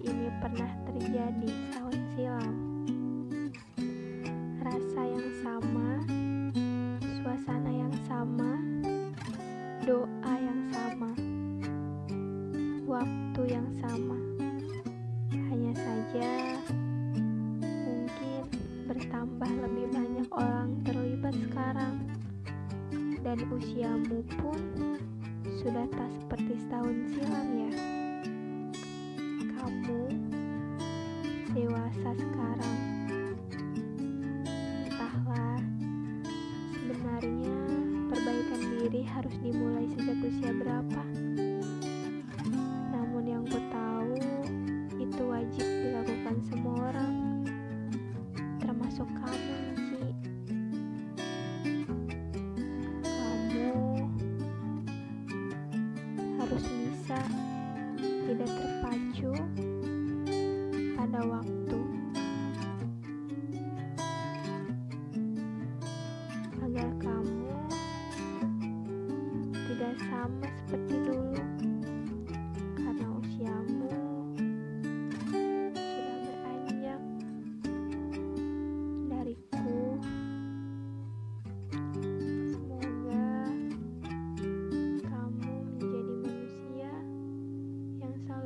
ini pernah terjadi tahun silam. Rasa yang sama, suasana yang sama, doa yang sama, waktu yang sama. Hanya saja mungkin bertambah lebih banyak orang terlibat sekarang dan usiamu pun sudah tak seperti setahun silam ya. Usia berapa. Namun yang ku tahu itu wajib dilakukan semua orang, termasuk kamu, Ci. Kamu harus bisa tidak terpacu pada waktu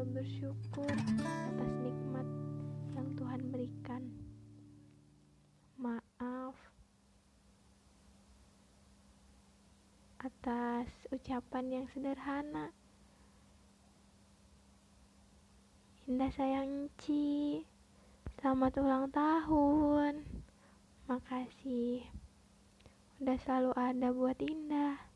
selalu bersyukur atas nikmat yang Tuhan berikan. Maaf atas ucapan yang sederhana. Indah sayang Ci, selamat ulang tahun. Makasih udah selalu ada buat Indah.